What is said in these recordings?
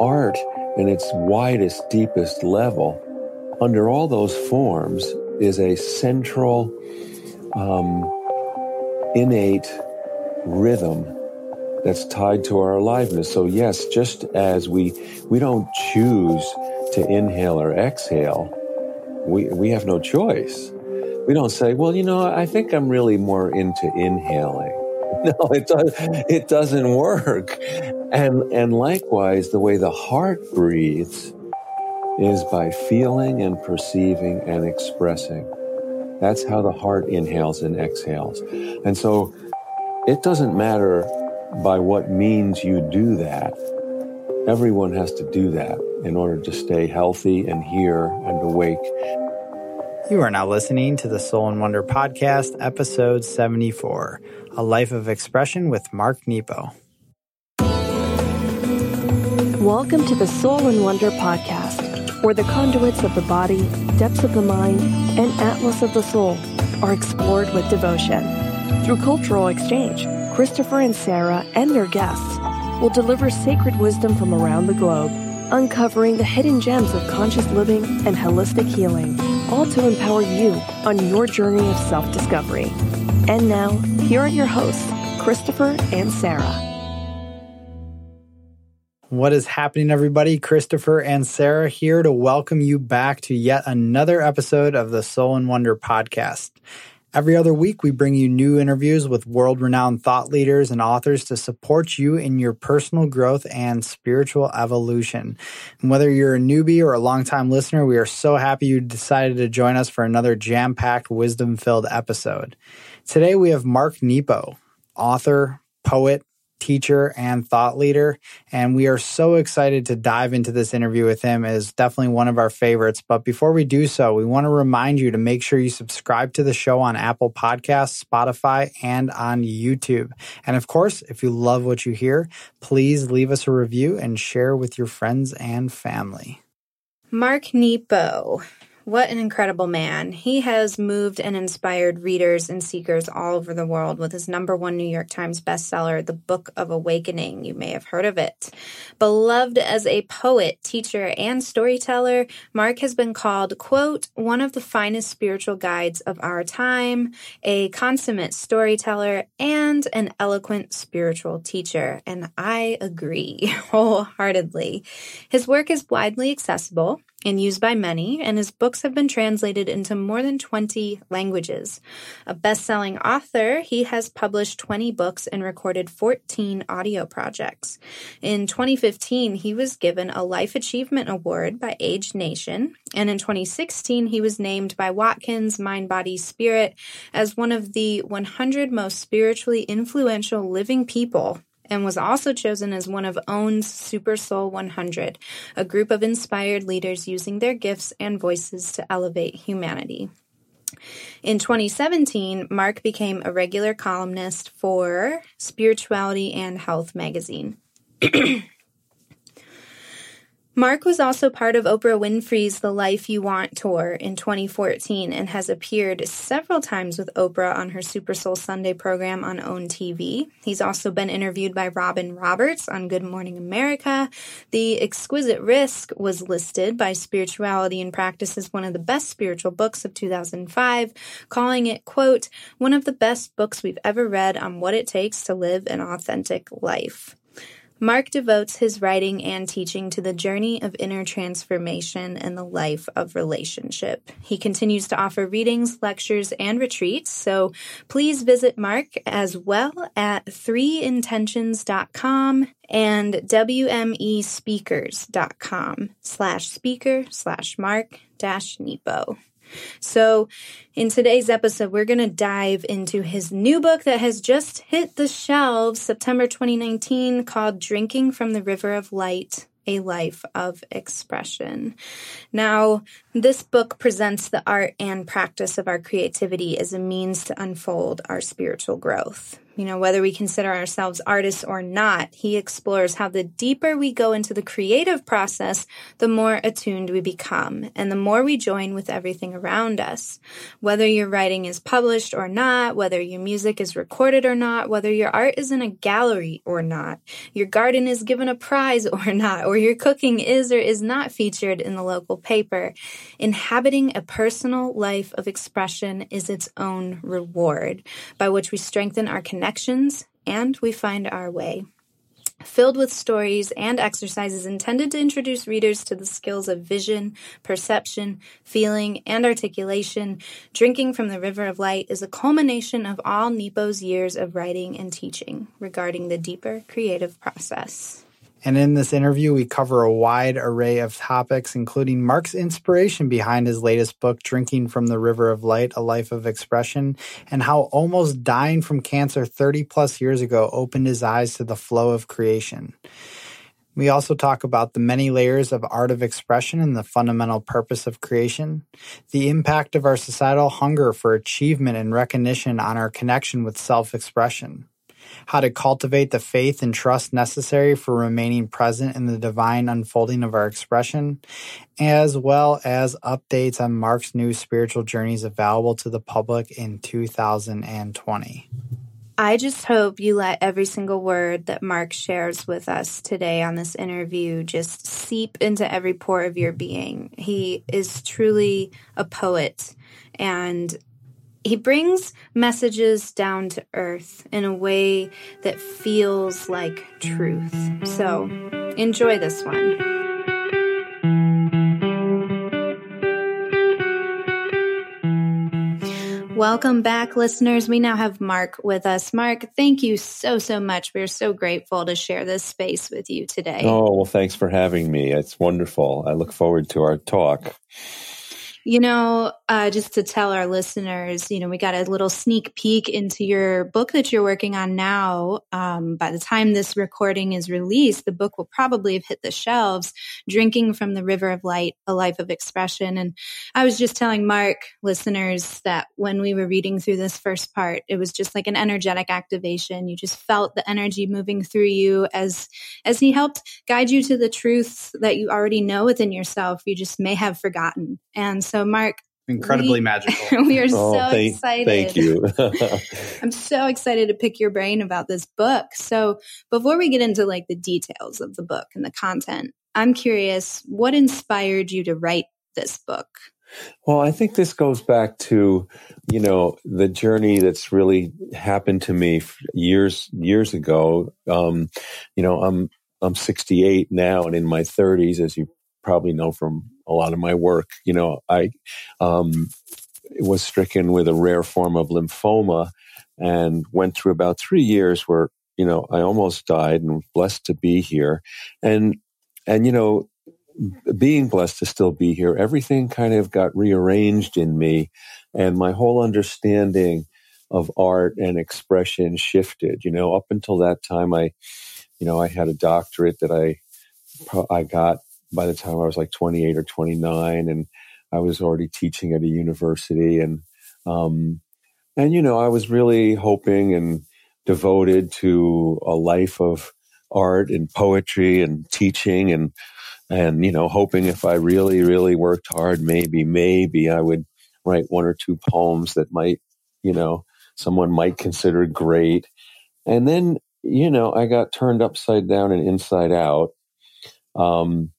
art in its widest, deepest level, under all those forms, is a central, um, innate rhythm that's tied to our aliveness. So yes, just as we we don't choose to inhale or exhale, we we have no choice. We don't say, well, you know, I think I'm really more into inhaling. No, it does it doesn't work. And and likewise, the way the heart breathes is by feeling and perceiving and expressing. That's how the heart inhales and exhales. And so it doesn't matter by what means you do that. Everyone has to do that in order to stay healthy and here and awake. You are now listening to the Soul and Wonder Podcast, episode 74 A Life of Expression with Mark Nepo. Welcome to the Soul and Wonder Podcast, where the conduits of the body, depths of the mind, and atlas of the soul are explored with devotion. Through cultural exchange, Christopher and Sarah and their guests will deliver sacred wisdom from around the globe, uncovering the hidden gems of conscious living and holistic healing, all to empower you on your journey of self discovery. And now, here are your hosts, Christopher and Sarah. What is happening, everybody? Christopher and Sarah here to welcome you back to yet another episode of the Soul and Wonder podcast. Every other week, we bring you new interviews with world renowned thought leaders and authors to support you in your personal growth and spiritual evolution. And whether you're a newbie or a longtime listener, we are so happy you decided to join us for another jam packed, wisdom filled episode. Today, we have Mark Nepo, author, poet, teacher and thought leader. And we are so excited to dive into this interview with him. It is definitely one of our favorites. But before we do so, we want to remind you to make sure you subscribe to the show on Apple Podcasts, Spotify, and on YouTube. And of course, if you love what you hear, please leave us a review and share with your friends and family. Mark Nepo what an incredible man. He has moved and inspired readers and seekers all over the world with his number one New York Times bestseller, The Book of Awakening. You may have heard of it. Beloved as a poet, teacher, and storyteller, Mark has been called, quote, one of the finest spiritual guides of our time, a consummate storyteller, and an eloquent spiritual teacher. And I agree wholeheartedly. His work is widely accessible and used by many, and his books have been translated into more than 20 languages. A best selling author, he has published 20 books and recorded 14 audio projects. In 2015, he was given a Life Achievement Award by Age Nation, and in 2016, he was named by Watkins Mind Body Spirit as one of the 100 most spiritually influential living people and was also chosen as one of OWN's Super Soul 100, a group of inspired leaders using their gifts and voices to elevate humanity. In 2017, Mark became a regular columnist for Spirituality and Health magazine. Mark was also part of Oprah Winfrey's The Life You Want tour in 2014 and has appeared several times with Oprah on her Super Soul Sunday program on OWN TV. He's also been interviewed by Robin Roberts on Good Morning America. The Exquisite Risk was listed by Spirituality and Practice as one of the best spiritual books of 2005, calling it, quote, one of the best books we've ever read on what it takes to live an authentic life. Mark devotes his writing and teaching to the journey of inner transformation and the life of relationship. He continues to offer readings, lectures, and retreats, so please visit Mark as well at threeintentions.com and wmespeakers.com slash speaker slash mark dash Nepo. So, in today's episode, we're going to dive into his new book that has just hit the shelves September 2019 called Drinking from the River of Light a life of expression. Now, this book presents the art and practice of our creativity as a means to unfold our spiritual growth. You know, whether we consider ourselves artists or not, he explores how the deeper we go into the creative process, the more attuned we become and the more we join with everything around us. Whether your writing is published or not, whether your music is recorded or not, whether your art is in a gallery or not, your garden is given a prize or not, or your cooking is or is not featured in the local paper, inhabiting a personal life of expression is its own reward by which we strengthen our connection connections, and we find our way. Filled with stories and exercises intended to introduce readers to the skills of vision, perception, feeling, and articulation, Drinking from the River of Light is a culmination of all Nepo's years of writing and teaching regarding the deeper creative process. And in this interview, we cover a wide array of topics, including Mark's inspiration behind his latest book, Drinking from the River of Light, A Life of Expression, and how almost dying from cancer 30 plus years ago opened his eyes to the flow of creation. We also talk about the many layers of art of expression and the fundamental purpose of creation, the impact of our societal hunger for achievement and recognition on our connection with self expression how to cultivate the faith and trust necessary for remaining present in the divine unfolding of our expression, as well as updates on Mark's new spiritual journeys available to the public in 2020. I just hope you let every single word that Mark shares with us today on this interview just seep into every pore of your being. He is truly a poet and he brings messages down to earth in a way that feels like truth. So enjoy this one. Welcome back, listeners. We now have Mark with us. Mark, thank you so, so much. We're so grateful to share this space with you today. Oh, well, thanks for having me. It's wonderful. I look forward to our talk. You know, uh, just to tell our listeners, you know, we got a little sneak peek into your book that you're working on now. Um, by the time this recording is released, the book will probably have hit the shelves. Drinking from the River of Light, A Life of Expression. And I was just telling Mark listeners that when we were reading through this first part, it was just like an energetic activation. You just felt the energy moving through you as as he helped guide you to the truths that you already know within yourself. You just may have forgotten. And so so, Mark, incredibly we, magical. we are oh, so thank, excited. Thank you. I'm so excited to pick your brain about this book. So, before we get into like the details of the book and the content, I'm curious what inspired you to write this book? Well, I think this goes back to, you know, the journey that's really happened to me years years ago. Um, you know, I'm I'm 68 now, and in my 30s, as you probably know from a lot of my work. You know, I um, was stricken with a rare form of lymphoma and went through about three years where you know I almost died and blessed to be here, and and you know being blessed to still be here, everything kind of got rearranged in me, and my whole understanding of art and expression shifted. You know, up until that time, I, you know, I had a doctorate that I I got by the time I was like 28 or 29, and I was already teaching at a university, and um, and you know I was really hoping and devoted to a life of art and poetry and teaching and and you know hoping if I really really worked hard, maybe maybe I would write one or two poems that might you know someone might consider great, and then you know I got turned upside down and inside out. Um,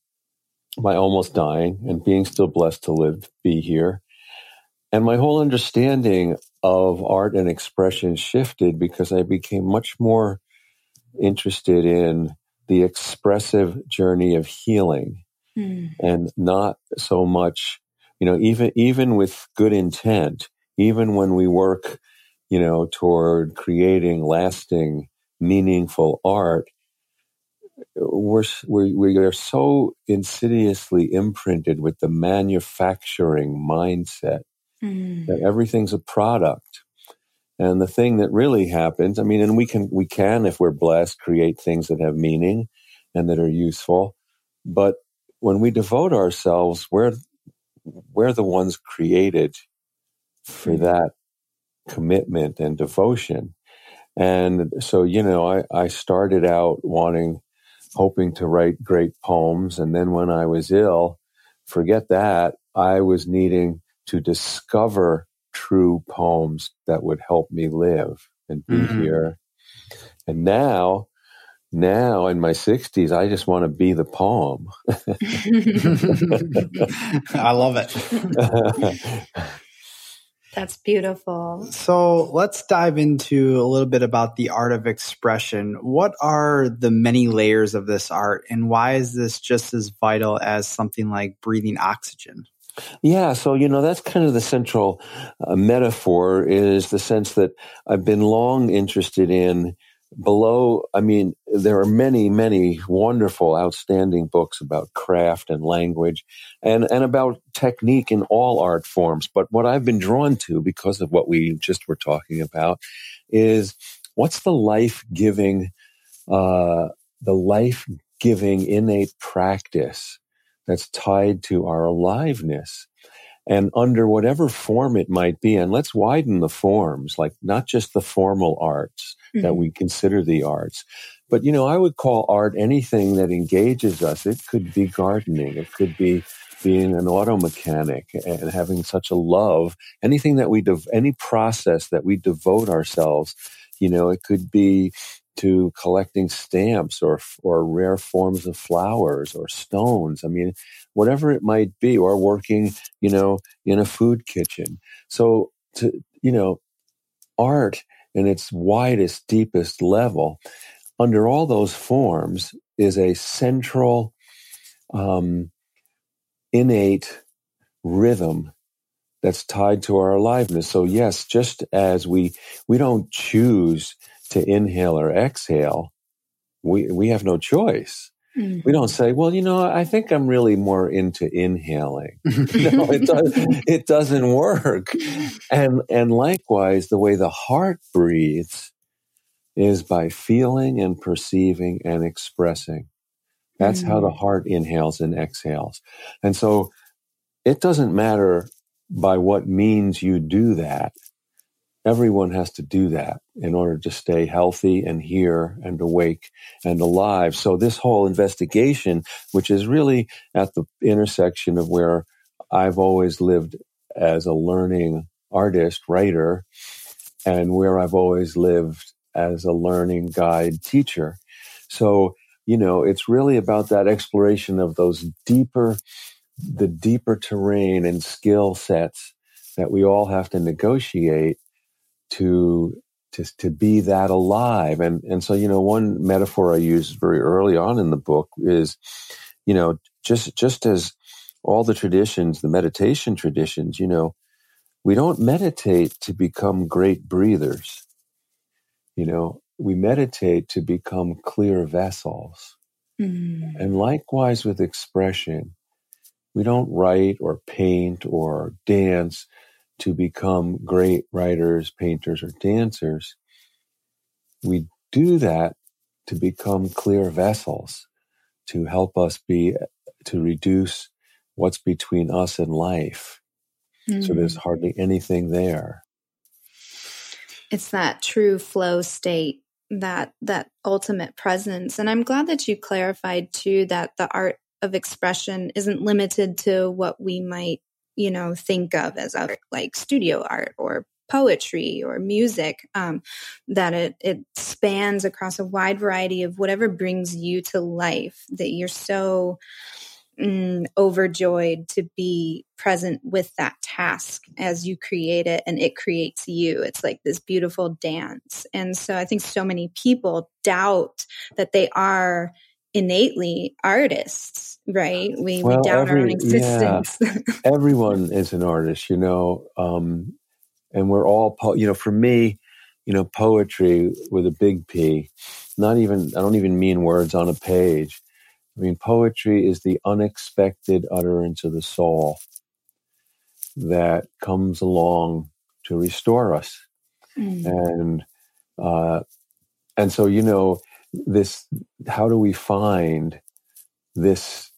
by almost dying and being still blessed to live, be here. And my whole understanding of art and expression shifted because I became much more interested in the expressive journey of healing mm. and not so much, you know, even, even with good intent, even when we work, you know, toward creating lasting, meaningful art, we're, we we are so insidiously imprinted with the manufacturing mindset mm. that everything's a product. And the thing that really happens, I mean, and we can, we can, if we're blessed, create things that have meaning and that are useful. But when we devote ourselves, we're, we're the ones created for mm. that commitment and devotion. And so, you know, I, I started out wanting, hoping to write great poems. And then when I was ill, forget that, I was needing to discover true poems that would help me live and be mm-hmm. here. And now, now in my 60s, I just want to be the poem. I love it. That's beautiful. So let's dive into a little bit about the art of expression. What are the many layers of this art, and why is this just as vital as something like breathing oxygen? Yeah, so you know that's kind of the central uh, metaphor is the sense that I've been long interested in below i mean there are many many wonderful outstanding books about craft and language and and about technique in all art forms. But what i've been drawn to because of what we just were talking about is what's the life-giving uh the life-giving innate practice that's tied to our aliveness and under whatever form it might be and let's widen the forms like not just the formal arts mm-hmm. that we consider the arts but you know i would call art anything that engages us it could be gardening it could be being an auto mechanic and having such a love anything that we dev- any process that we devote ourselves you know it could be to collecting stamps or or rare forms of flowers or stones. I mean, whatever it might be, or working, you know, in a food kitchen. So to you know, art in its widest, deepest level, under all those forms, is a central, um, innate rhythm that's tied to our aliveness. So yes, just as we we don't choose to inhale or exhale, we, we have no choice. Mm-hmm. We don't say, well, you know, I think I'm really more into inhaling. no, it, does, it doesn't work. And, and likewise, the way the heart breathes is by feeling and perceiving and expressing. That's mm-hmm. how the mm. heart inhales and exhales. And so it doesn't matter by what means you do that everyone has to do that in order to stay healthy and here and awake and alive. So this whole investigation, which is really at the intersection of where I've always lived as a learning artist, writer, and where I've always lived as a learning guide teacher. So, you know, it's really about that exploration of those deeper, the deeper terrain and skill sets that we all have to negotiate to to to be that alive. And and so you know one metaphor i use very early on in the book is you know just just as all the traditions the meditation traditions you know we don't meditate to become great breathers. You know we meditate to become clear vessels. Mm. and likewise with expression. We don't write or paint or dance to become great writers, painters, or dancers. We do that to become clear vessels, to help us be, to reduce what's between us and life. Mm-hmm. So there's mm. hardly anything there. It's that true flow state that that ultimate presence and i'm glad that you clarified too that the art of expression isn't limited to what we might you know, think of as other like studio art or poetry or music um, that it, it spans across a wide variety of whatever brings you to life that you're so mm, overjoyed to be present with that task as you create it and it creates you. It's like this beautiful dance. And so i think so many people doubt that they are innately artists, right? We, well, we doubt every, our own existence. Yeah, everyone is an artist, you know, um, and we're all, po- you know, for me, you know, poetry with a big P, not even, I don't even mean words on a page. I mean, poetry is the unexpected utterance of the soul that comes along to restore us. Mm. And, uh, and so, you know, this how do we find this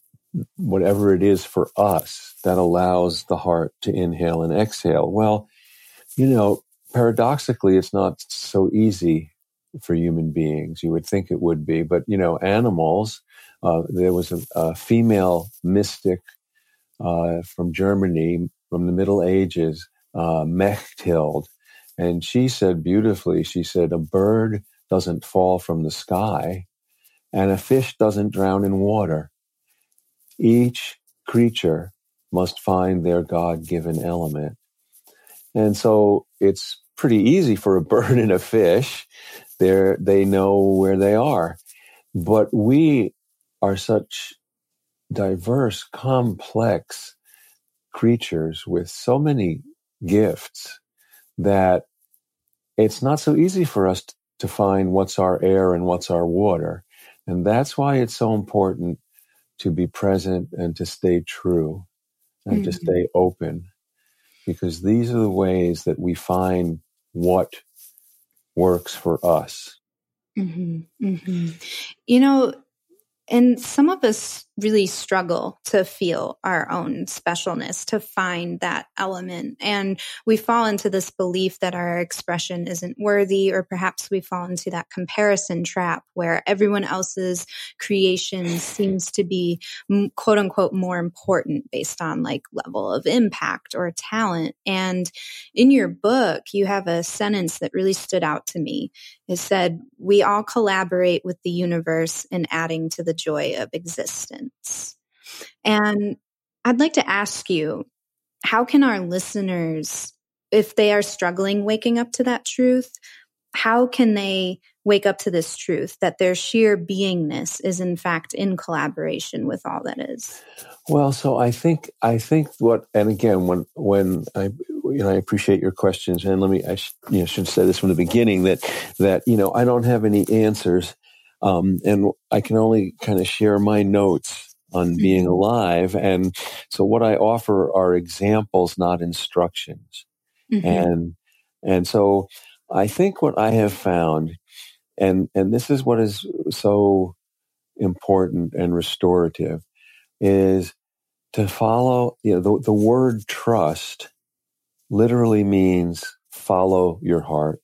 whatever it is for us that allows the heart to inhale and exhale well you know paradoxically it's not so easy for human beings. You would think it would be, but you know, animals. Uh, there was a, a female mystic uh, from Germany from the Middle Ages, uh, Mechthild, and she said beautifully. She said, "A bird doesn't fall from the sky, and a fish doesn't drown in water. Each creature must find their God-given element." And so it's pretty easy for a bird and a fish. They they know where they are. But we are such diverse, complex creatures with so many gifts that it's not so easy for us to find what's our air and what's our water. And that's why it's so important to be present and to stay true and mm-hmm. to stay open because these are the ways that we find what works for us. Mm-hmm, mm-hmm. You know, and some of us really struggle to feel our own specialness, to find that element. And we fall into this belief that our expression isn't worthy, or perhaps we fall into that comparison trap where everyone else's creation seems to be quote unquote more important based on like level of impact or talent. And in your book, you have a sentence that really stood out to me. It said, We all collaborate with the universe in adding to the joy of existence. And I'd like to ask you how can our listeners, if they are struggling waking up to that truth, how can they wake up to this truth that their sheer beingness is in fact in collaboration with all that is? Well so i think i think what and again when when i you know i appreciate your questions and let me i sh, you know, should say this from the beginning that that you know i don't have any answers um, and i can only kind of share my notes on being mm-hmm. alive. And so what I offer are examples, not instructions. Mm-hmm. And, and so I think what I have found, and, and this is what is so important and restorative is to follow, you know, the, the word trust literally means follow your heart.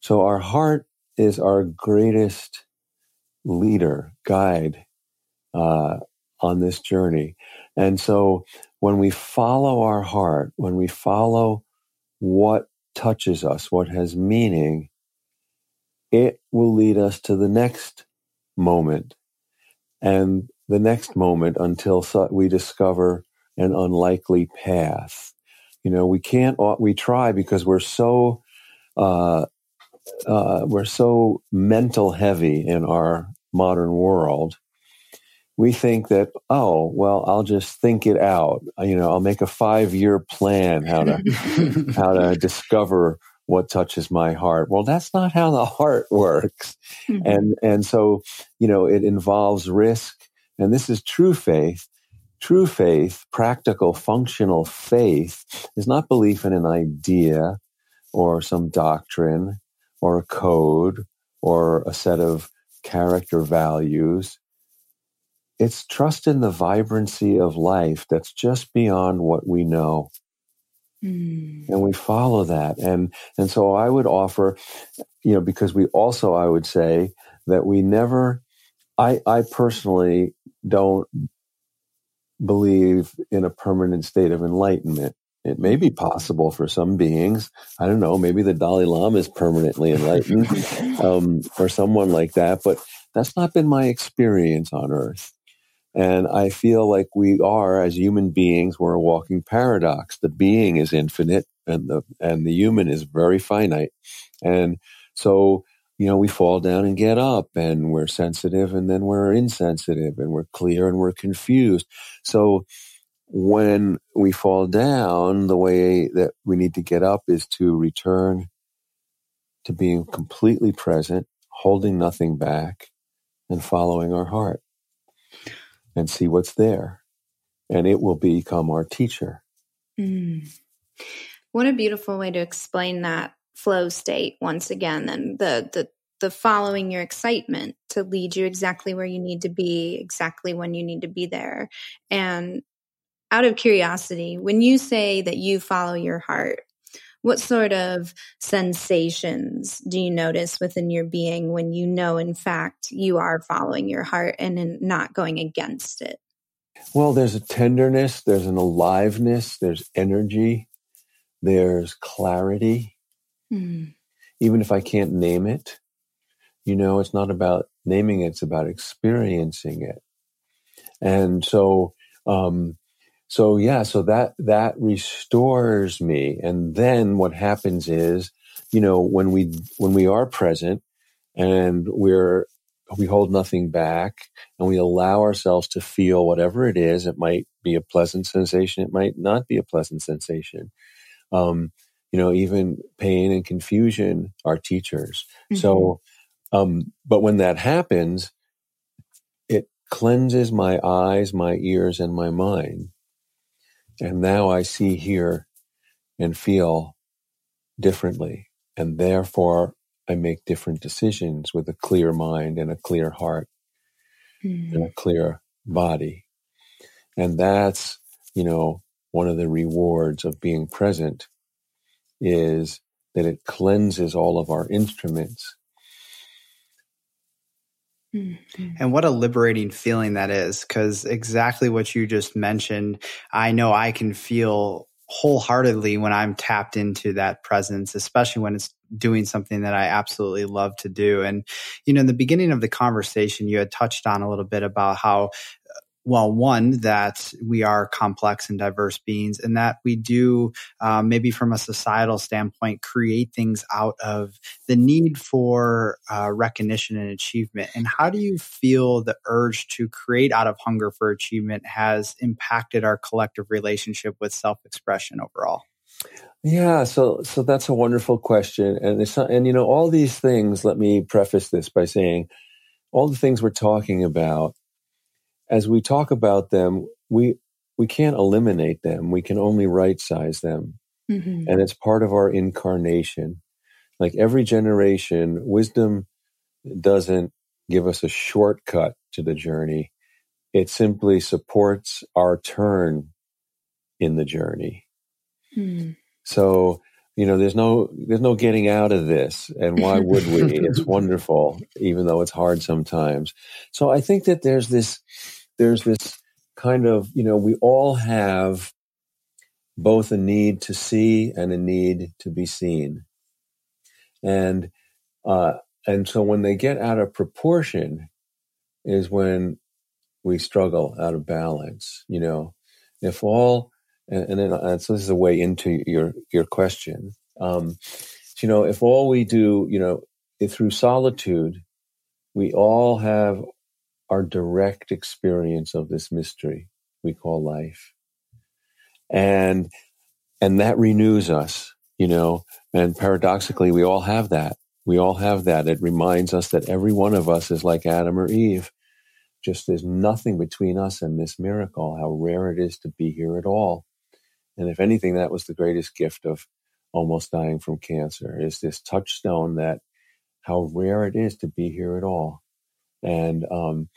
So our heart is our greatest leader, guide, uh, on this journey. And so when we follow our heart, when we follow what touches us, what has meaning, it will lead us to the next moment and the next moment until we discover an unlikely path. You know, we can't, we try because we're so, uh, uh, we're so mental heavy in our modern world we think that oh well i'll just think it out. You know i'll make a five year plan how to how to discover what touches my heart. Well that's not how the heart works. Mm-hmm. and and so you know it involves risk and this is true faith. True faith practical functional faith is not belief in an idea or some doctrine or a code or a set of character values it's trust in the vibrancy of life that's just beyond what we know. Mm. And we follow that. And, and so I would offer, you know, because we also, I would say that we never, I, I personally don't believe in a permanent state of enlightenment. It may be possible for some beings. I don't know. Maybe the Dalai Lama is permanently enlightened, um, or someone like that. But that's not been my experience on Earth. And I feel like we are, as human beings, we're a walking paradox. The being is infinite and the, and the human is very finite. And so, you know, we fall down and get up and we're sensitive and then we're insensitive and we're clear and we're confused. So when we fall down, the way that we need to get up is to return to being completely present, holding nothing back and following our heart and see what's there. And it will become our teacher. Mm. What a beautiful way to explain that flow state once again and the the the following your excitement to lead you exactly where you need to be exactly when you need to be there and out of curiosity when you say that you follow your heart What sort of sensations do you notice within your being when you know, in fact, you are following your heart and not going against it? Well, there's a tenderness, there's an aliveness, there's energy, there's clarity. Mm. Even if I can't name it, you know, it's not about naming it, it's about experiencing it. And so, um, so yeah, so that, that restores me. And then what happens is, you know, when we, when we are present and we're, we hold nothing back and we allow ourselves to feel whatever it is. It might be a pleasant sensation. It might not be a pleasant sensation. Um, you know, even pain and confusion are teachers. Mm-hmm. So, um, but when that happens, it cleanses my eyes, my ears, and my mind. And now I see, hear, and feel differently. And therefore, I make different decisions with a clear mind and a clear heart mm. and a clear body. And that's, you know, one of the rewards of being present is that it cleanses all of our instruments Mm-hmm. And what a liberating feeling that is, because exactly what you just mentioned, I know I can feel wholeheartedly when I'm tapped into that presence, especially when it's doing something that I absolutely love to do. And, you know, in the beginning of the conversation, you had touched on a little bit about how well, one, that we are complex and diverse beings, and that we do, um, maybe from a societal standpoint, create things out of the need for uh, recognition and achievement. And how do you feel the urge to create out of hunger for achievement has impacted our collective relationship with self expression overall? Yeah, so so that's a wonderful question, and it's not, and you know all these things. Let me preface this by saying, all the things we're talking about as we talk about them, we we can't eliminate them. We can only right size them. Mm-hmm. And it's part of our incarnation. Like every generation, wisdom doesn't give us a shortcut to the journey. It simply supports our turn in the journey. Mm. So, you know, there's no there's no getting out of this. And why would we? it's wonderful, even though it's hard sometimes. So I think that there's this there's this kind of, you know, we all have both a need to see and a need to be seen. And, uh, and so when they get out of proportion is when we struggle out of balance, you know, if all, and, and then, uh, so this is a way into your, your question. Um, you know, if all we do, you know, through solitude, we all have our direct experience of this mystery we call life. And, and that renews us, you know, and paradoxically, we all have that. We all have that. It reminds us that every one of us is like Adam or Eve. Just there's nothing between us and this miracle, how rare it is to be here at all. And if anything, that was the greatest gift of almost dying from cancer is this touchstone that how rare it is to be here at all. And um,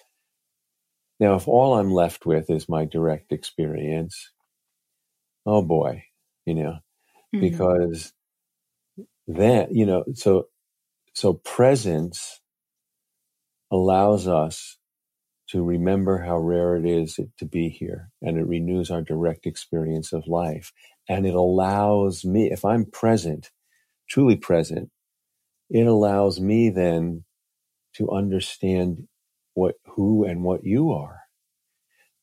now, if all I'm left with is my direct experience, oh boy, you know, mm-hmm. because that, you know, so, so presence allows us to remember how rare it is to be here and it renews our direct experience of life. And it allows me, if I'm present, truly present, it allows me then to understand what, who and what you are.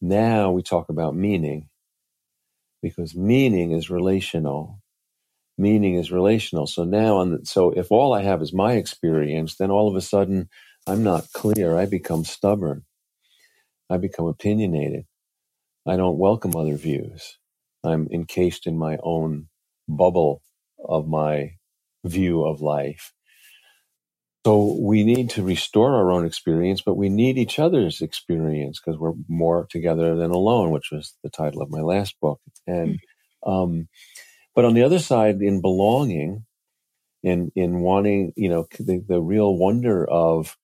Now we talk about meaning because meaning is relational. Meaning is relational. So now, on so if all I have is my experience, then all of a sudden I'm not clear. I become stubborn. I become opinionated. I don't welcome other views. I'm encased in my own bubble of my view of life. So we need to restore our own experience, but we need each other's experience because we're more together than alone, which was the title of my last book. And, mm-hmm. um, but on the other side, in belonging, in in wanting, you know, the, the real wonder of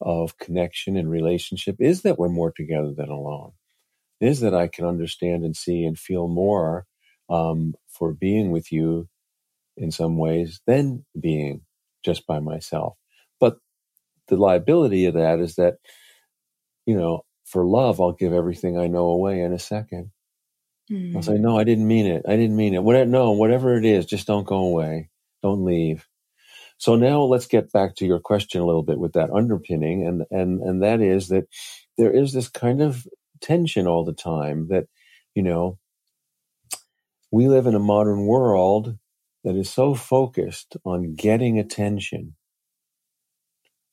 of connection and relationship is that we're more together than alone. Is that I can understand and see and feel more um, for being with you in some ways than being just by myself. The liability of that is that, you know, for love, I'll give everything I know away in a second. Mm. I'll say, mm. no, I didn't mean it. I didn't mean it. Whatever, no, whatever it is, just don't go away. Don't leave. So now let's get back to your question a little bit with that underpinning, and and and that is that there is this kind of tension all the time that you know we live in a modern world that is so focused on getting attention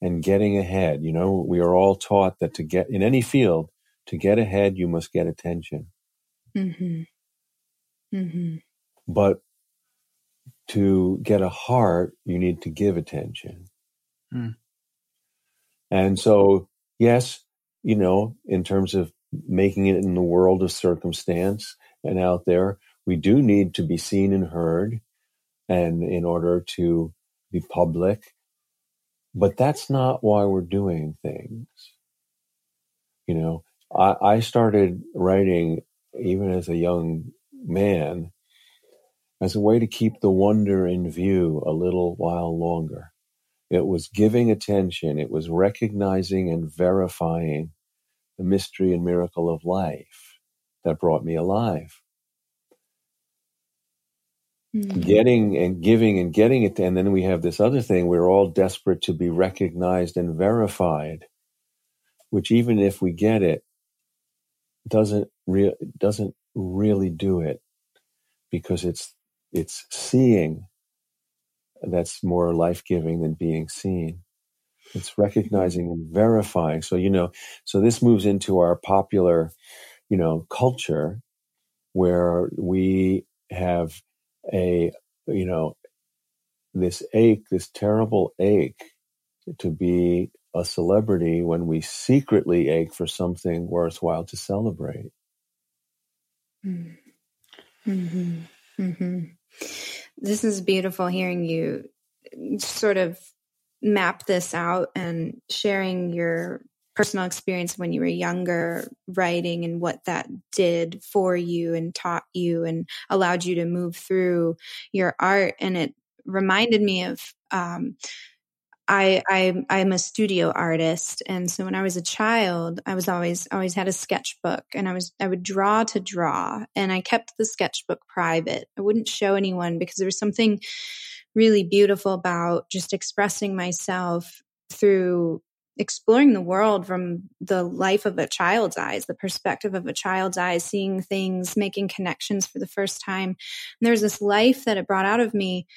and getting ahead. You know, we are all taught that to get in any field, to get ahead, you must get attention. Mm-hmm. Mm-hmm. But to get a heart, you need to give attention. Mm. And so, yes, you know, in terms of making it in the world of circumstance and out there, we do need to be seen and heard and in order to be public. But that's not why we're doing things. You know, I, I started writing even as a young man as a way to keep the wonder in view a little while longer. It was giving attention, it was recognizing and verifying the mystery and miracle of life that brought me alive. Mm-hmm. Getting and giving and getting it, and then we have this other thing we're all desperate to be recognized and verified, which even if we get it, doesn't re- doesn't really do it because it's it's seeing that's more life giving than being seen. It's recognizing and verifying. So, you know, so this moves into our popular, you know, culture where we have a, you know, this ache, this terrible ache to be a celebrity when we secretly ache for something worthwhile to celebrate. Mm-hmm. Mm-hmm. This is beautiful hearing you sort of map this out and sharing your personal experience when you were younger writing and what that did for you and taught you and allowed you to move through your art and it reminded me of um, I, I I'm a studio artist, and so when I was a child, I was always always had a sketchbook, and I was I would draw to draw, and I kept the sketchbook private. I wouldn't show anyone because there was something really beautiful about just expressing myself through exploring the world from the life of a child's eyes, the perspective of a child's eyes, seeing things, making connections for the first time. And there's this life that it brought out of me.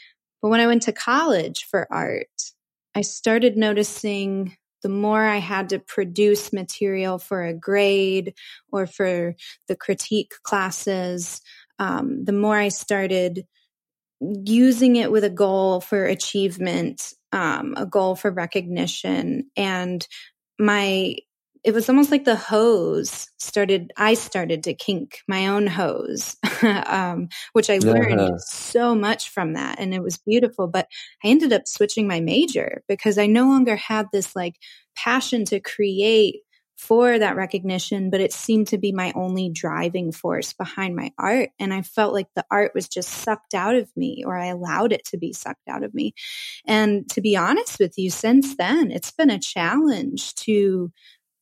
But when I went to college for art, I started noticing the more I had to produce material for a grade or for the critique classes, um, the more I started using it with a goal for achievement, um, a goal for recognition. And my it was almost like the hose started i started to kink my own hose um, which i learned uh-huh. so much from that and it was beautiful but i ended up switching my major because i no longer had this like passion to create for that recognition but it seemed to be my only driving force behind my art. And i felt like the art was just sucked out of me or i allowed it to be sucked out of me. And to be honest with you since then it's been a challenge to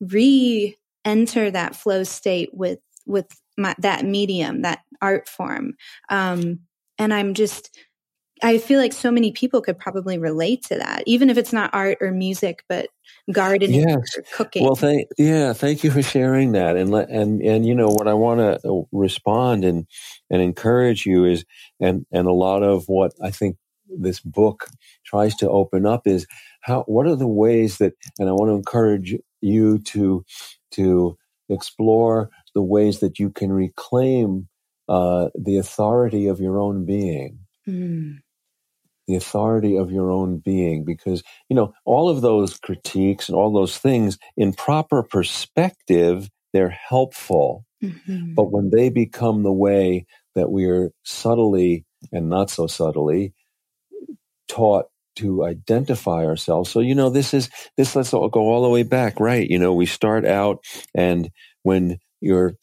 re-enter that flow state with with my, that medium that art form. Um, and i'm just i feel like so many people could probably relate to that even if it's not art or music but gardening yes. or cooking well thank yeah thank you for sharing that and and and you know what i want to uh, respond and and encourage you is and and a lot of what i think this book tries to open up is how what are the ways that and i want to encourage you to to explore the ways that you can reclaim uh, the authority of your own being. Mm. The authority of your own being, because, you know, all of those critiques and all those things in proper perspective, they're helpful. Mm-hmm. But when they become the way that we are subtly and not so subtly taught to identify ourselves. So, you know, this is, this, let's all go all the way back, right? You know, we start out and when you're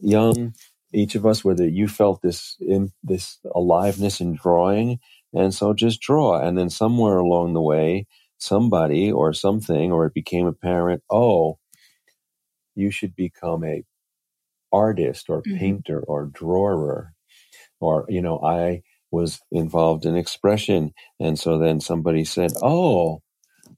young, each of us, whether you felt this in this aliveness in drawing, And so just draw. And then somewhere along the way, somebody or something, or it became apparent, oh, you should become a artist or mm-hmm. painter or drawer. Or, you know, I was involved in expression. And so then somebody said, oh,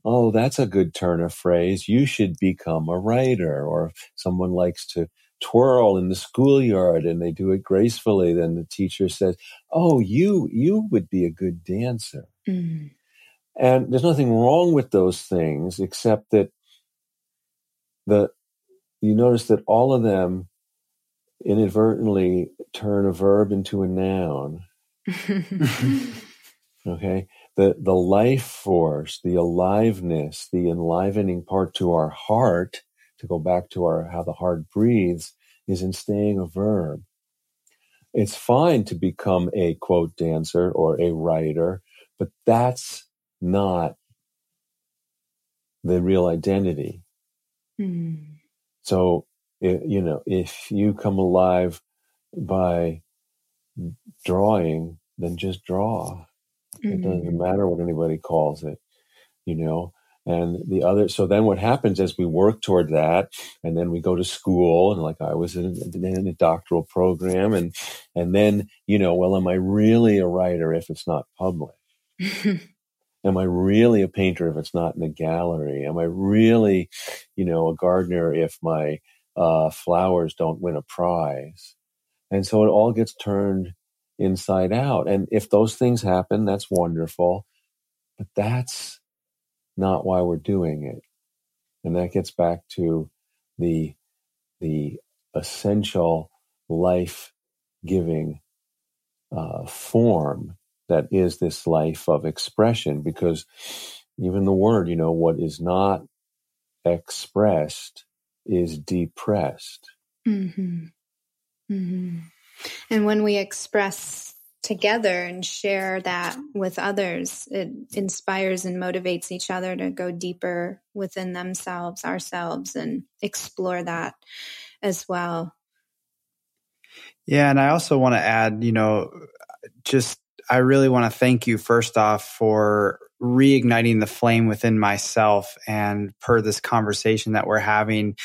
oh, that's a good turn of phrase. You should become a writer. Or someone likes to twirl in the schoolyard and they do it gracefully, then the teacher says, oh, you, you would be a good dancer. Mm. And there's nothing wrong with those things except that the, you notice that all of them inadvertently turn a verb into a noun. okay the the life force, the aliveness, the enlivening part to our heart, to go back to our how the heart breathes, is in staying a verb. It's fine to become a quote dancer or a writer, but that's not the real identity. Mm. So, you know, if you come alive by drawing, then just draw Mm-hmm. It doesn't mm-hmm. matter what anybody calls it, you know. And the other, so then what happens as we work toward that, and then we go to school, and like I was in, in a doctoral program, and and then you know, well, am I really a writer if it's not published? am I really a painter if it's not in a gallery? Am I really, you know, a gardener if my uh, flowers don't win a prize? And so it all gets turned inside out. And if those things happen, that's wonderful. But that's not why we're doing it. And that gets back to the, the essential life giving uh, form that is this life of expression because even the word, you know, what is not expressed is depressed. Mm-hmm. Mm-hmm. And when we express together and share that with others, it inspires and motivates each other to go deeper within themselves, ourselves, and explore that as well. Yeah. And I also want to add, you know, just I really want to thank you first off for reigniting the flame within myself and per this conversation that we're having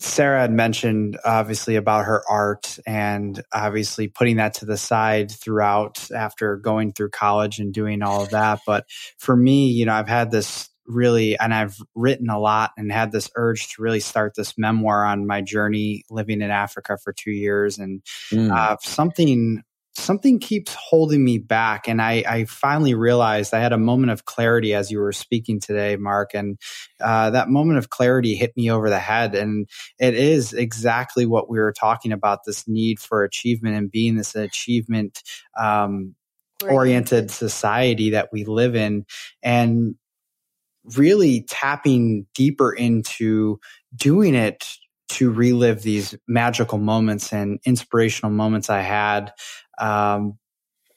Sarah had mentioned obviously about her art and obviously putting that to the side throughout after going through college and doing all of that. But for me, you know, I've had this really, and I've written a lot and had this urge to really start this memoir on my journey living in Africa for two years. And mm. uh, something something keeps holding me back. And I, I, finally realized I had a moment of clarity as you were speaking today, Mark. And uh, that moment of clarity hit me over the head. And it is exactly what we were talking about this need for achievement and being this achievement um, oriented society that we live in. And really tapping deeper into doing it to relive these magical moments and inspirational moments I had um,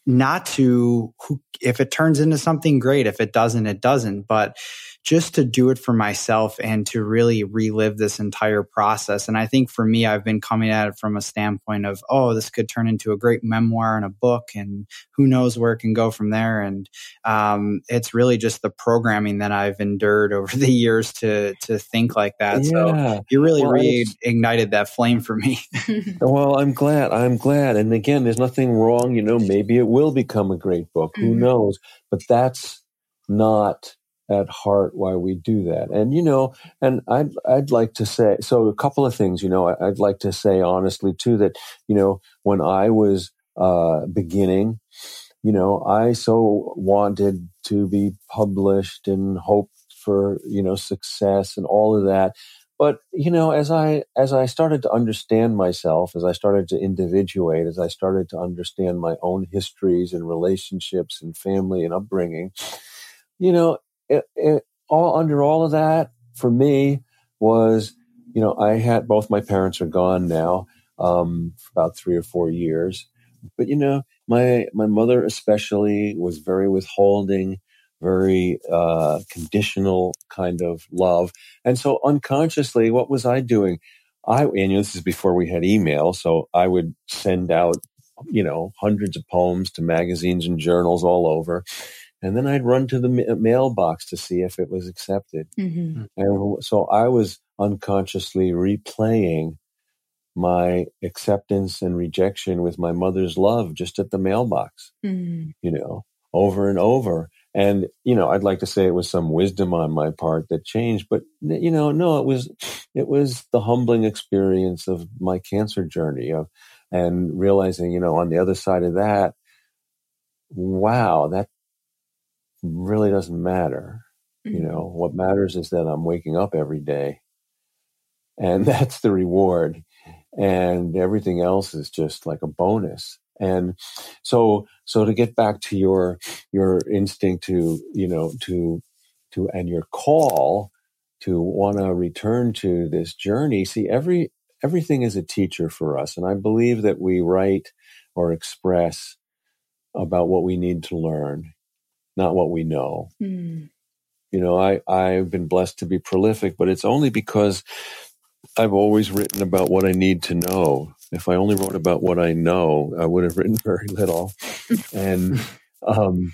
not to if it turns into something great if it doesn't it doesn't. But just to do it for myself and to really relive this entire process and i think for me i've been coming at it from a standpoint of oh this could turn into a great memoir and a book and who knows where it can go from there and um, it's really just the programming that i've endured over the years to to think like that yeah. so you really well, reignited that flame for me well i'm glad i'm glad and again there's nothing wrong you know maybe it will become a great book. Mm-hmm. Who knows? But that's not at heart why we do that. And you know, and I'd I'd like to say so a couple of things. You know, I'd like to say honestly too that you know when I was uh, beginning, you know, I so wanted to be published and hoped for you know success and all of that but you know as i as i started to understand myself as i started to individuate as i started to understand my own histories and relationships and family and upbringing you know it, it, all under all of that for me was you know i had both my parents are gone now um, for about three or four years but you know my my mother especially was very withholding very uh, conditional kind of love. And so unconsciously, what was I doing? I, and you know, this is before we had email, so I would send out you know, hundreds of poems to magazines and journals all over. And then I'd run to the ma- mailbox to see if it was accepted. Mm-hmm. And so I was unconsciously replaying my acceptance and rejection with my mother's love just at the mailbox, Mm-hmm. you know, over and over. And, you know, I'd like to say it was some wisdom on my part that changed, but, you know, no, it was, it was the humbling experience of my cancer journey of, and realizing, you know, on the other side of that, wow, that really doesn't matter. You Mm-hmm. know, what matters is that I'm waking up every day and that's the reward. And everything else is just like a bonus. And so, so to get back to your, your instinct to, you know, to, to, and your call to want to return to this journey, see, every, everything is a teacher for us. And I believe that we write or express about what we need to learn, not what we know. Mm-hmm. you know i i've been blessed to be prolific but it's only because i've always written about what i need to know. If i only wrote about what i know i would have written very little. And um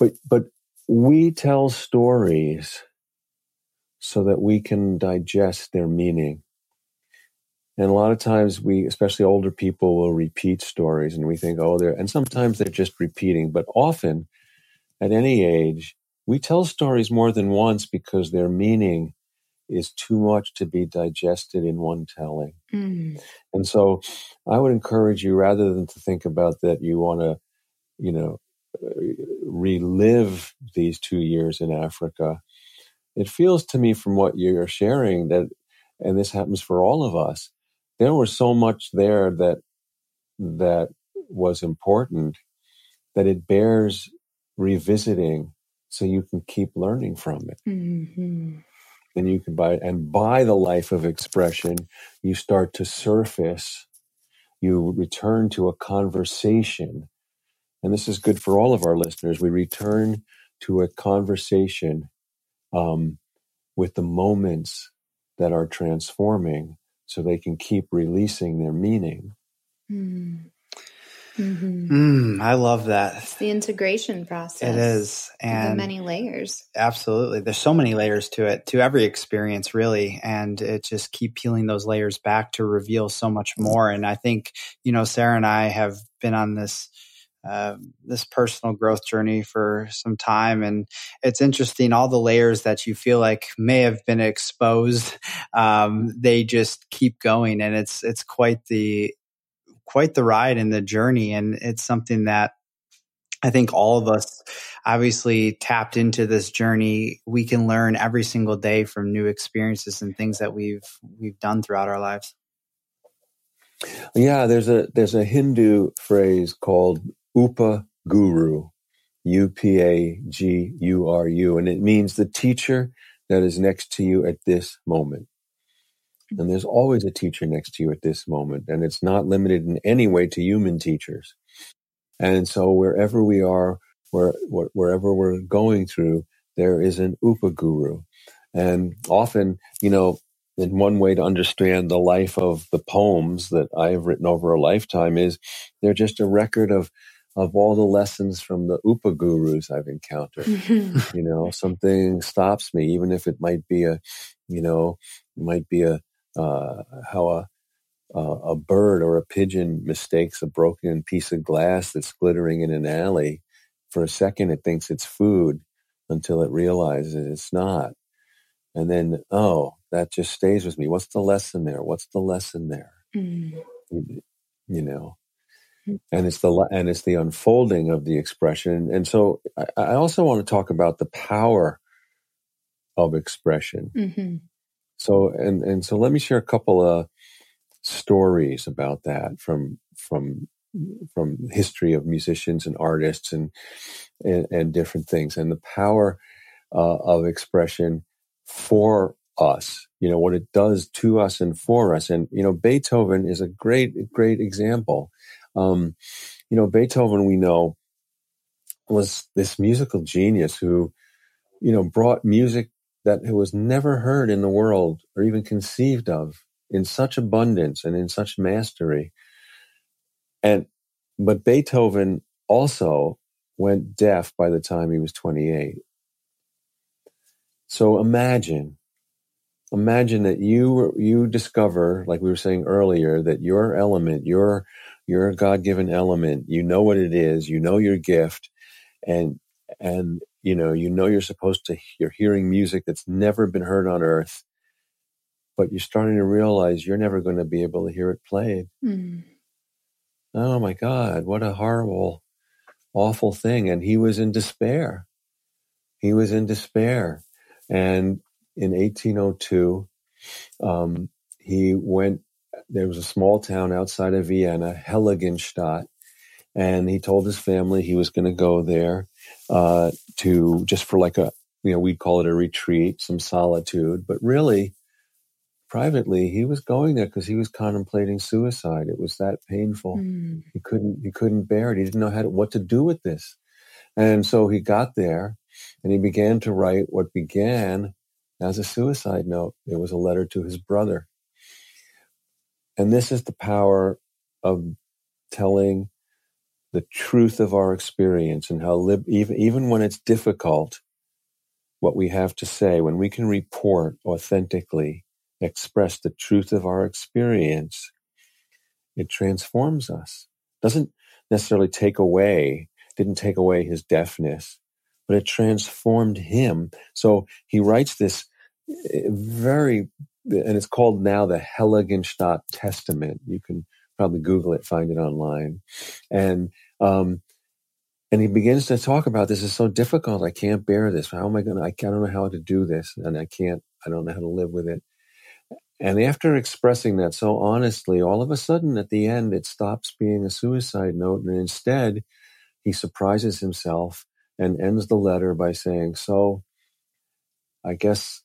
but but we tell stories so that we can digest their meaning. And a lot of times we especially older people will repeat stories and we think oh they're and sometimes they're just repeating but often at any age we tell stories more than once because their meaning is too much to be digested in one telling. Mm-hmm. And so I would encourage you rather than to think about that you want to, you know, relive these two years in Africa. It feels to me from what you're sharing that, and this happens for all of us, there was so much there that, that was important that it bears revisiting so you can keep learning from it. Mm-hmm. and you can buy and by the life of expression you start to surface you return to a conversation. And this is good for all of our listeners. We return to a conversation um, with the moments that are transforming so they can keep releasing their meaning Mm-hmm. Mm, I love that. It's the integration process. It is. And the many layers. absolutely. There's so many layers to it, to every experience, really. And it just keep peeling those layers back to reveal so much more. And I think, you know, Sarah and I have been on this. Uh, this personal growth journey for some time. And it's interesting, all the layers that you feel like may have been exposed, um, they just keep going. And it's, it's quite the, quite the ride and the journey. And it's something that I think all of us obviously tapped into this journey. We can learn every single day from new experiences and things that we've, we've done throughout our lives. yeah there's a there's a hindu phrase called upa guru u-p-a-g-u-r-u and it means the teacher that is next to you at this moment and there's always a teacher next to you at this moment and it's not limited in any way to human teachers and so wherever we are where, where- wherever we're going through there is an upa guru and often you know in one way to understand the life of the poems that I've written over a lifetime is they're just a record of of all the lessons from the Upa gurus I've encountered. You know, something stops me, even if it might be a, you know, might be a uh, how a uh, a bird or a pigeon mistakes a broken piece of glass that's glittering in an alley. For a second, it thinks it's food until it realizes it's not. And then, oh, that just stays with me. What's the lesson there? What's the lesson there? Mm. You know, and it's the and it's the unfolding of the expression. And so, I, I also want to talk about the power of expression. Mhm. So, and and so, let me share a couple of stories about that from from from history of musicians and artists and and, and different things, and the power uh, of expression for us. You know what it does to us and for us, and you know Beethoven is a great great example. Um, you know Beethoven, we know was this musical genius who, you know, brought music that it was never heard in the world or even conceived of in such abundance and in such mastery. And but Beethoven also went deaf by the time he was 28. So imagine, imagine that you you discover, like we were saying earlier, that your element, your your God given element, you know what it is, you know your gift, and and you know you know you're supposed to you're hearing music that's never been heard on earth, but you're starting to realize you're never going to be able to hear it played. Mm. Oh my God, what a horrible, awful thing! And he was in despair. He was in despair and in 1802, um, he went, there was a small town outside of Vienna, Heiligenstadt, and he told his family he was going to go there uh, to just for like a, you know, we'd call it a retreat, some solitude, but really, privately, he was going there because he was contemplating suicide. It was that painful. Mm. He couldn't, he couldn't bear it. He didn't know how to, what to do with this. And so he got there and he began to write what began as a suicide note. It was a letter to his brother. And this is the power of telling the truth of our experience and how lib- even, even when it's difficult, what we have to say, when we can report authentically, express the truth of our experience, it transforms us. Doesn't necessarily take away, didn't take away his deafness, but it transformed him. So he writes this eh, very, and it's called now the Heiligenstadt Testament. You can probably Google it, find it online. And, um, and he begins to talk about this is so difficult. I can't bear this. How am I going to, I don't know how to do this. And I can't, I don't know how to live with it. And after expressing that so honestly, all of a sudden at the end, it stops being a suicide note. And instead, he surprises himself and ends the letter by saying, So I guess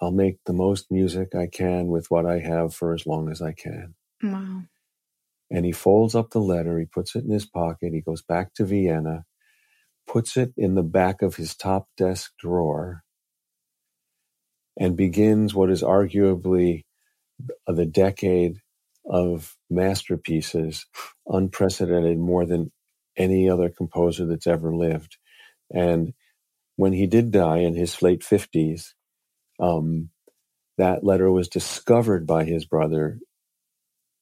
I'll make the most music I can with what I have for as long as I can. Wow. And he folds up the letter, he puts it in his pocket, he goes back to Vienna, puts it in the back of his top desk drawer, and begins what is arguably the decade of masterpieces, unprecedented more than any other composer that's ever lived. And when he did die in his late 50s, um, that letter was discovered by his brother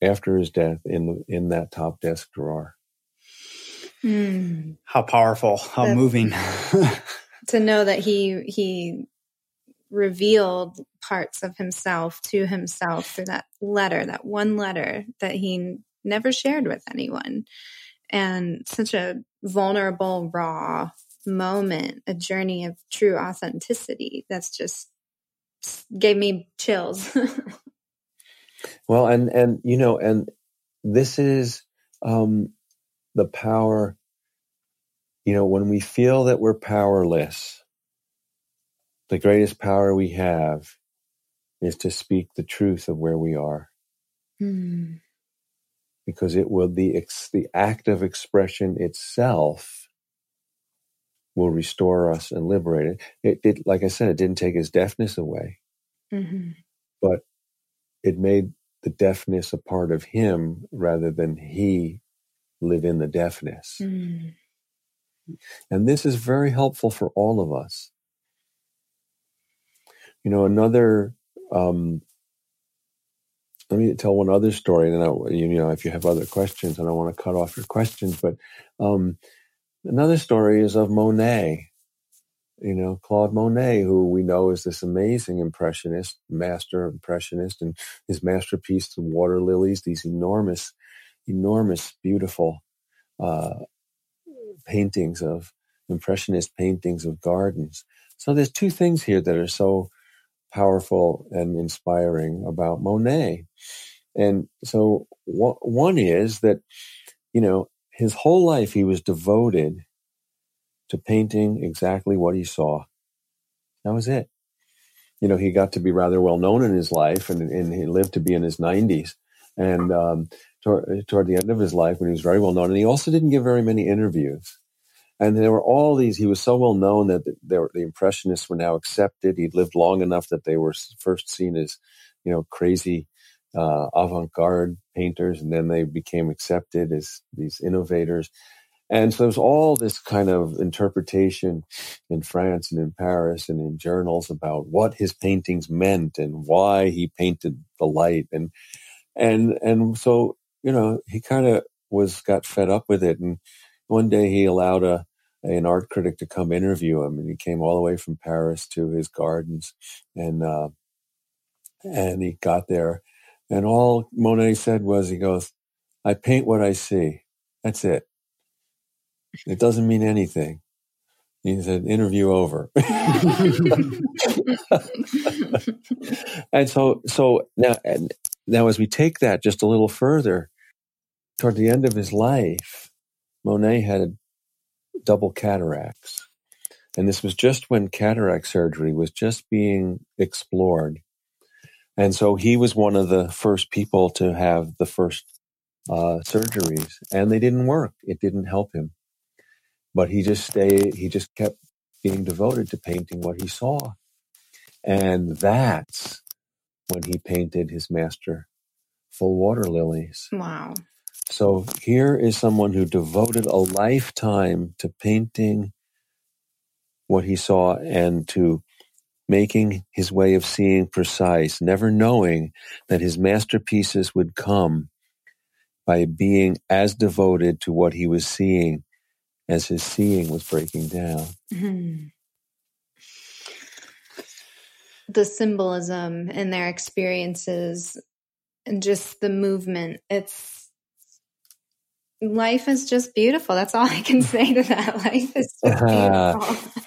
after his death in the, in that top desk drawer. Mm. How powerful! How That's, moving! to know that he he revealed parts of himself to himself through that letter, that one letter that he never shared with anyone, and such a vulnerable, raw moment, a journey of true authenticity that's just gave me chills. well, and and you know, and this is um, the power. You know, when we feel that we're powerless, the greatest power we have is to speak the truth of where we are. Mm. Because it will the ex- the act of expression itself will restore us and liberate it. It, it like I said, it didn't take his deafness away, mm-hmm. but it made the deafness a part of him rather than he live in the deafness. Mm. And this is very helpful for all of us. You know, another, um, let me tell one other story, and I, you know, if you have other questions, and I don't want to cut off your questions, but um, Another story is of Monet, you know, Claude Monet, who we know is this amazing impressionist, master impressionist, and his masterpiece, The Water Lilies, these enormous, enormous, beautiful uh, paintings of impressionist paintings of gardens. So there's two things here that are so powerful and inspiring about Monet. And so one is that, you know, his whole life he was devoted to painting exactly what he saw. That was it. You know, he got to be rather well known in his life and, and he lived to be in his 90s. And um, toward, toward the end of his life, when he was very well known, and he also didn't give very many interviews. And there were all these, he was so well known that the, the Impressionists were now accepted. He'd lived long enough that they were first seen as, you know, crazy uh, avant-garde painters, and then they became accepted as these innovators. And so there's all this kind of interpretation in France and in Paris and in journals about what his paintings meant and why he painted the light. And, and, and so, you know, he kind of was, got fed up with it. And one day he allowed a, an art critic to come interview him and he came all the way from Paris to his gardens and, uh, and he got there and all Monet said was, he goes, I paint what I see. That's it. It doesn't mean anything. He said, interview over. and so, so now, and now as we take that just a little further, toward the end of his life, Monet had double cataracts. And this was just when cataract surgery was just being explored. And so he was one of the first people to have the first uh, surgeries, and they didn't work. It didn't help him but he just stayed, he just kept being devoted to painting what he saw. And that's when he painted his master full water lilies. Wow. So here is someone who devoted a lifetime to painting what he saw and to making his way of seeing precise, never knowing that his masterpieces would come by being as devoted to what he was seeing as his seeing was breaking down. Mm-hmm. The symbolism in their experiences and just the movement. It's life is just beautiful. That's all I can say to that. Life is just beautiful.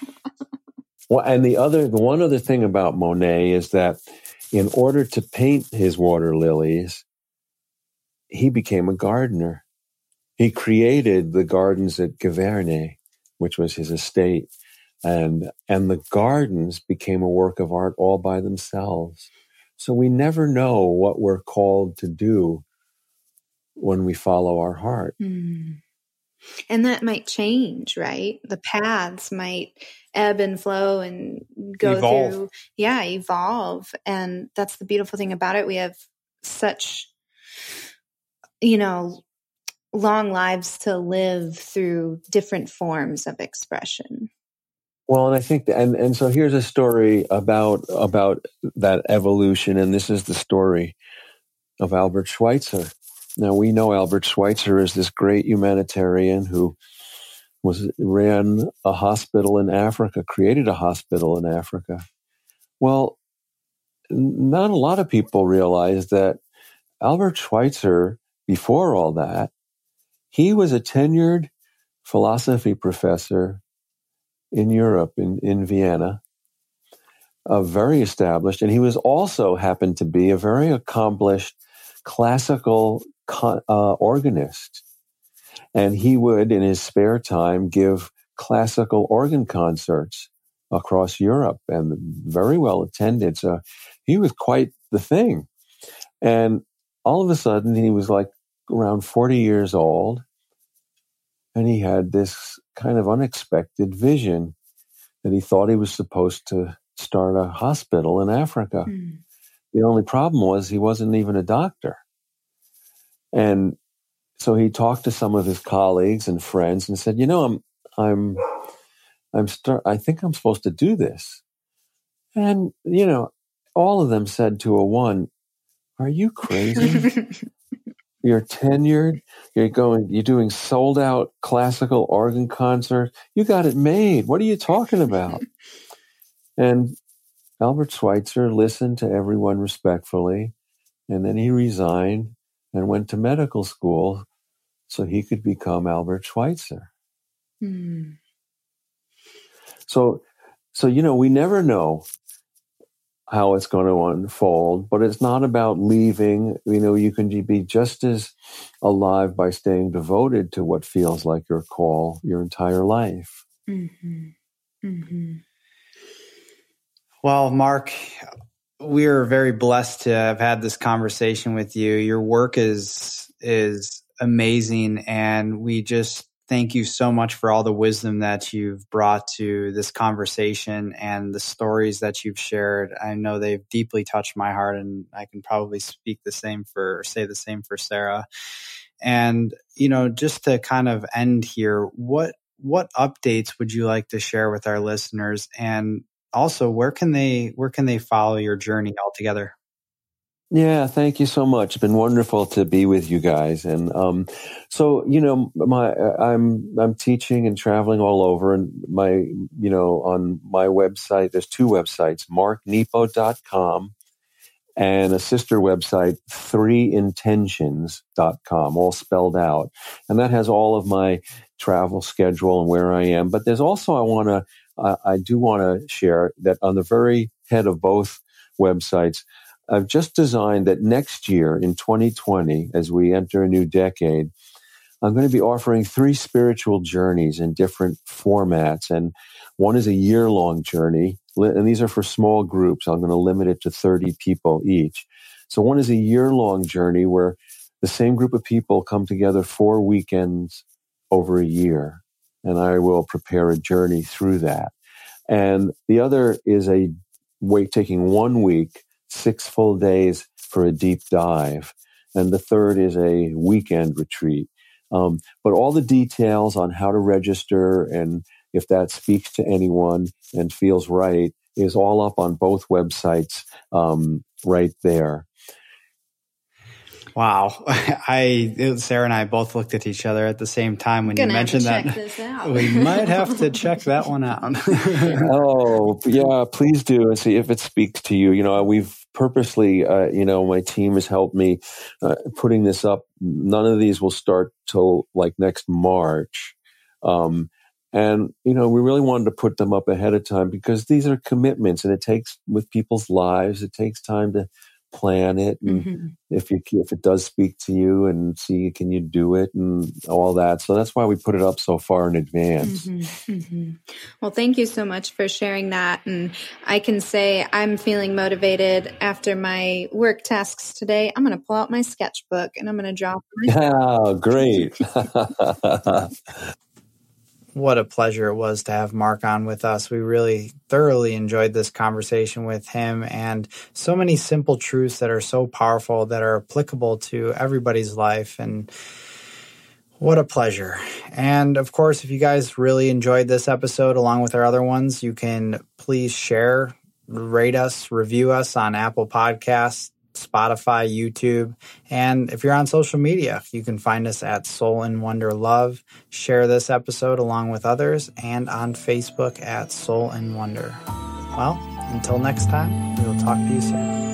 well, and the other, the one other thing about Monet is that in order to paint his water lilies, he became a gardener. He created the gardens at Giverny, which was his estate. And, and the gardens became a work of art all by themselves. So we never know what we're called to do when we follow our heart. Mm. And that might change, right? The paths might ebb and flow and go evolve. through, yeah, evolve. And that's the beautiful thing about it. We have such, you know, long lives to live through different forms of expression. Well, and I think, and and so here's a story about about that evolution, and this is the story of Albert Schweitzer. Now we know Albert Schweitzer is this great humanitarian who was ran a hospital in Africa, created a hospital in Africa. Well, not a lot of people realize that Albert Schweitzer, before all that, he was a tenured philosophy professor in Europe, in, in Vienna, uh, very established. And he was also happened to be a very accomplished classical uh, organist. And he would, in his spare time, give classical organ concerts across Europe and very well attended. So he was quite the thing. And all of a sudden, he was like around 40 years old, and he had this kind of unexpected vision that he thought he was supposed to start a hospital in Africa. Mm. The only problem was he wasn't even a doctor. And so he talked to some of his colleagues and friends and said, "You know, I'm I'm I'm start I think I'm supposed to do this." And you know, all of them said to a one, "Are you crazy? You're tenured. You're going. You're doing sold out classical organ concerts. You got it made. What are you talking about? and Albert Schweitzer listened to everyone respectfully, and then he resigned and went to medical school so he could become Albert Schweitzer. Mm. So, so you know, we never know how it's going to unfold, but it's not about leaving. You know, you can be just as alive by staying devoted to what feels like your call your entire life. Mm-hmm. Mm-hmm. Well, Mark, we are very blessed to have had this conversation with you. Your work is is amazing, and we just thank you so much for all the wisdom that you've brought to this conversation and the stories that you've shared. I know they've deeply touched my heart, and I can probably speak the same for, say the same for Sarah. And, you know, just to kind of end here, what, what updates would you like to share with our listeners? And also, where can they, where can they follow your journey altogether? Yeah, thank you so much. It's been wonderful to be with you guys. And um, so, you know, my I'm I'm teaching and traveling all over, and my you know on my website there's two websites, marknepo.com and a sister website, threeintentions.com, all spelled out, and that has all of my travel schedule and where I am. But there's also I want to I do want to share that on the very head of both websites I've just designed that next year in 2020, as we enter a new decade, I'm going to be offering three spiritual journeys in different formats. And one is a year long journey. And these are for small groups. I'm going to limit it to 30 people each. So one is a year long journey where the same group of people come together four weekends over a year. And I will prepare a journey through that. And the other is a way taking one week six full days for a deep dive. And the third is a weekend retreat. Um, but all the details on how to register and if that speaks to anyone and feels right is all up on both websites um, right there. Wow. I Sarah and I both looked at each other at the same time when you mentioned that. we might have to check that one out. oh, yeah, please do and see if it speaks to you. You know, we've purposely, uh, you know, my team has helped me uh, putting this up. None of these will start till like next March. Um, and, you know, we really wanted to put them up ahead of time because these are commitments and it takes with people's lives, it takes time to plan it and mm-hmm. if you if it does speak to you and see can you do it and all that so that's why we put it up so far in advance mm-hmm. Mm-hmm. well thank you so much for sharing that and i can say i'm feeling motivated after my work tasks today i'm going to pull out my sketchbook and i'm going to draw oh great what a pleasure it was to have Mark on with us. We really thoroughly enjoyed this conversation with him and so many simple truths that are so powerful that are applicable to everybody's life. And what a pleasure. And of course, if you guys really enjoyed this episode along with our other ones, you can please share, rate us, review us on Apple Podcasts Spotify, YouTube. And if you're on social media, you can find us at Soul and Wonder Love. Share this episode along with others and on Facebook at Soul and Wonder. Well, until next time, we will talk to you soon.